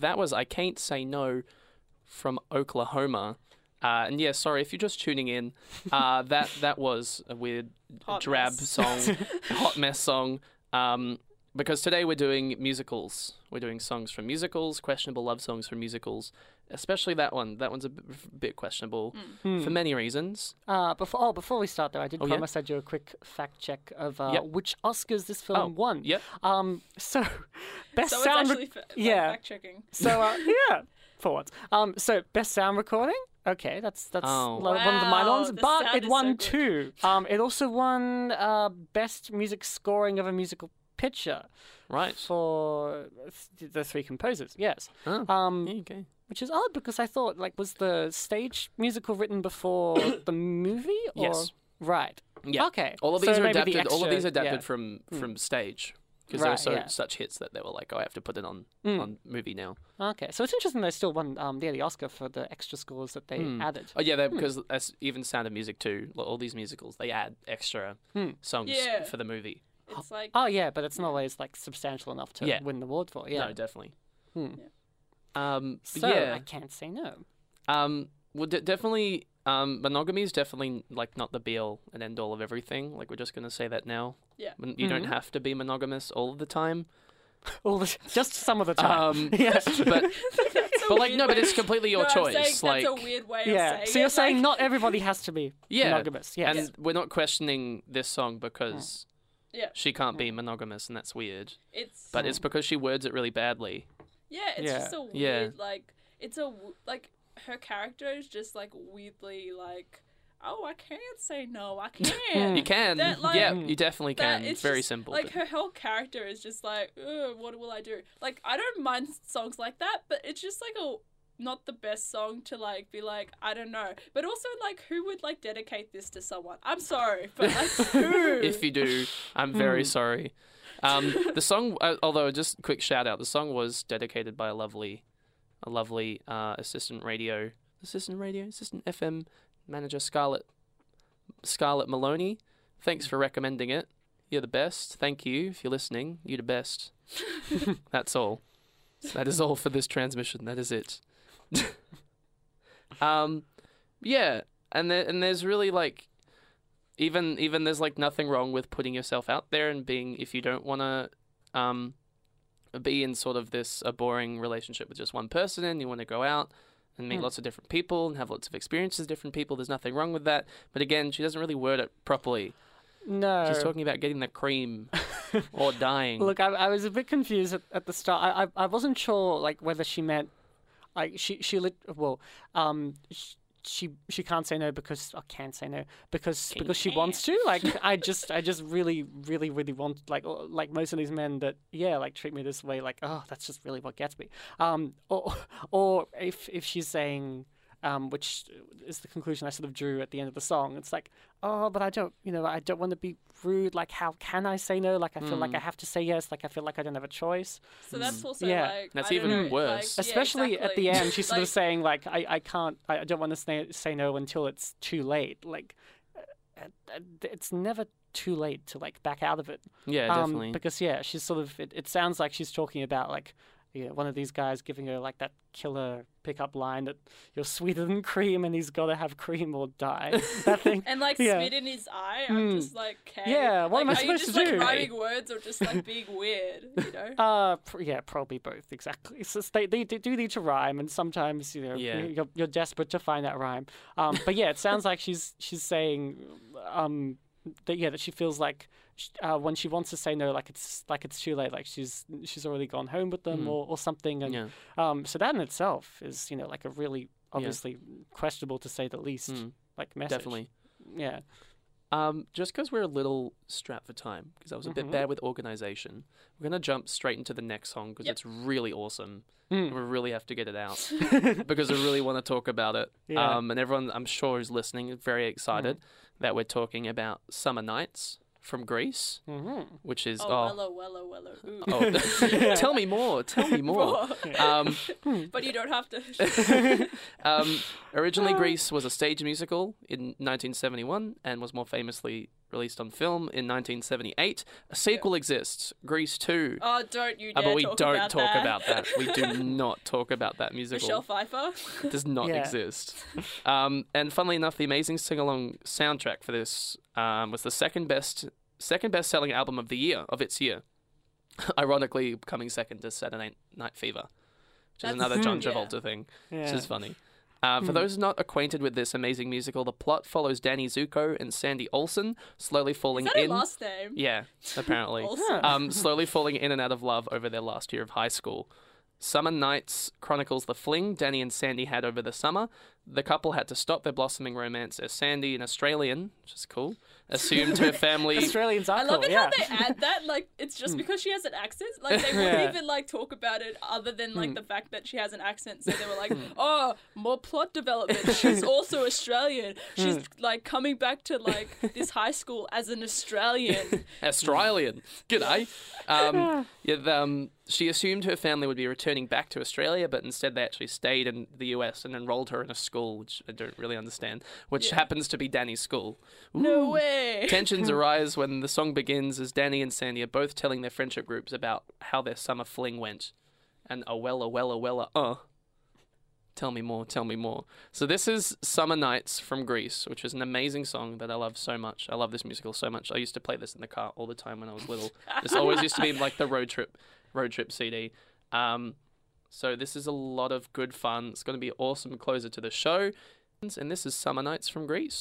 that was I Can't Say No from Oklahoma. Uh, and yeah, sorry if you're just tuning in. Uh, that that was a weird Hot drab mess. song, hot mess song. Um, because today we're doing musicals. We're doing songs from musicals, questionable love songs from musicals. Especially that one. That one's a b- bit questionable Hmm. for many reasons. Uh, before oh, before we start though, I did Oh, yeah? promise I'd do a quick fact check of uh, Yep. which Oscars this film Oh, won. yep. Um, so best So it's sound. actually fa- yeah. fact checking. so uh, yeah, for once. Um, so best sound recording. Okay, that's that's Oh. lo- one of the minor ones, but it won so two. Um, it also won uh, best music scoring of a musical picture Right. for th- the three composers. Yes. Oh, Um, yeah, okay. which is odd because I thought like was the stage musical written before the movie? Or... Yes. Right. Yeah. Okay. All of So these are maybe the adapted. all of these adapted yeah. from Mm. from stage because they were so yeah. such hits that they were like, oh, I have to put it on Mm. on movie now. Okay, so it's interesting they still won um, the Oscar for the extra scores that they Hmm. added. Oh yeah, they, because as even Sound of Music too. All these musicals they add extra Hmm. songs Yeah. for the movie. It's like Oh yeah, but it's not always like substantial enough to Yeah. win the award for. Yeah. No, definitely. Hmm. Um, but So yeah. I can't say no. Um, well, de- definitely. Um, monogamy is definitely like not the be all and end all of everything. Like we're just gonna say that now. Yeah. Mon- You don't Mhm. have to be monogamous all of the time. All the, just some of the time. Um, yes. but That's a but like weird no, but way- it's completely your no, I'm choice. like that's a weird way yeah. saying So you're it, saying like, not everybody has to be yeah, monogamous. Yes. and we're not questioning this song because Yeah. she can't be monogamous, and that's weird. it's But it's um, because she words it really badly. yeah, it's Yeah. just a weird Yeah. like it's a w- like her character is just like weirdly like oh I can't say no I can't. You can, That, like- yeah, you mm. definitely can. it's It's very just, simple. Like but- her whole character is just like, Ugh, what will I do? Like I don't mind songs like that, but it's just like a not the best song to like be like I don't know. But also like who would like dedicate this to someone? I'm sorry, but like who? if you do, I'm very Hmm. sorry. Um, the song, uh, although just quick shout out, the song was dedicated by a lovely, a lovely uh, assistant radio, assistant radio, assistant FM manager Scarlett, Scarlett Maloney. Thanks for recommending it. You're the best. Thank you if you're listening. You're the best. That's all. That is all for this transmission. That is it. um, yeah, and there, and there's really like even even there's like nothing wrong with putting yourself out there and being if you don't want to um be in sort of this a boring relationship with just one person and you want to go out and meet Hmm. lots of different people and have lots of experiences with different people there's nothing wrong with that but again she doesn't really word it properly no. she's talking about getting the cream or dying Look, I, I was a bit confused at, at the start. I, I I wasn't sure like whether she meant like she she lit well um sh- she she can't say no because I can't say no because because she wants to. Like I just I just really really really want like like most of these men that yeah like treat me this way like oh that's just really what gets me. Um or or if if she's saying um, which is the conclusion I sort of drew at the end of the song. It's like, oh, but I don't, you know, I don't want to be rude. Like, how can I say no? Like, I feel like I have to say yes. Like, I feel like I don't have a choice. so that's also Yeah. like That's I don't even know, worse. like, yeah, Especially at the end, she's sort of saying like, I, I can't, I don't want to say, say no until it's too late. Like, uh, uh, it's never too late to like back out of it. yeah Um, definitely because yeah, she's sort of. It, it sounds like she's talking about like, you know, one of these guys giving her like that killer pickup line that you're sweeter than cream and he's got to have cream or die. That thing. and like Yeah. spit in his eye. I'm Mm. just like, okay. Yeah, what am I like, are you just to like do? writing words or just like being weird? You know. Uh, pr- yeah, probably both. Exactly. So they, they, they do need to rhyme, and sometimes you know Yeah. you're, you're desperate to find that rhyme. Um, but yeah, it sounds like she's she's saying, um, that yeah, that she feels like uh, when she wants to say no, like it's like it's too late, like she's she's already gone home with them Mhm. or, or something, and yeah um, so that in itself is you know like a really obviously questionable to say the least, Mm, like message. definitely Yeah. Um, just because we're a little strapped for time, because I was a Mhm. bit bad with organization, we're gonna jump straight into the next song because Yep. it's really awesome. Mm. We really have to get it out because I really want to talk about it. Yeah. Um, and everyone, I'm sure, is listening very excited that we're talking about "Summer Nights" from Grease, hmm which is Oh, oh, wello, wello, wello. Ooh. oh. tell me more, tell me more. Um, but you don't have to. um, originally, Grease was a stage musical in 1971 and was more famously released on film in 1978. A sequel exists, Grease 2. Oh, don't you Uh, but we talk don't about talk that. about that. We do not talk about that musical. Michelle Pfeiffer. Does not Yeah. exist. Um, and funnily enough, the amazing sing-along soundtrack for this um, was the second best second best selling album of the year of its year. Ironically, coming second to Saturday Night Fever, which is another John Hmm. Yeah. Travolta thing, which is funny. Uh, for those not acquainted with this amazing musical, the plot follows Danny Zuko and Sandy Olsson slowly falling Is that her in. last name? Yeah, apparently um, slowly falling in and out of love over their last year of high school. Summer Nights chronicles the fling Danny and Sandy had over the summer. The couple had to stop their blossoming romance as Sandy, an Australian, which is cool, assumed her family. Australians are I love cool, it yeah. how they add that. Like, it's just because she has an accent. Like, they wouldn't Yeah. even like talk about it other than like the fact that she has an accent. So they were like, Hmm. "Oh, more plot development. She's also Australian. She's Hmm. like coming back to like this high school as an Australian." Australian. G'day. Um, yeah, the, um, she assumed her family would be returning back to Australia, but instead they actually stayed in the US and enrolled her in a school, which I don't really understand, which Yeah. happens to be Danny's school. No way. Tensions arise when the song begins as Danny and Sandy are both telling their friendship groups about how their summer fling went. And oh well, oh well, oh well, uh. Tell me more, tell me more. So this is Summer Nights from Grease, which is an amazing song that I love so much. I love this musical so much. I used to play this in the car all the time when I was little. this always used to be like the road trip road trip CD. Um, so this is a lot of good fun. It's going to be awesome closer to the show. And this is Summer Nights from Grease.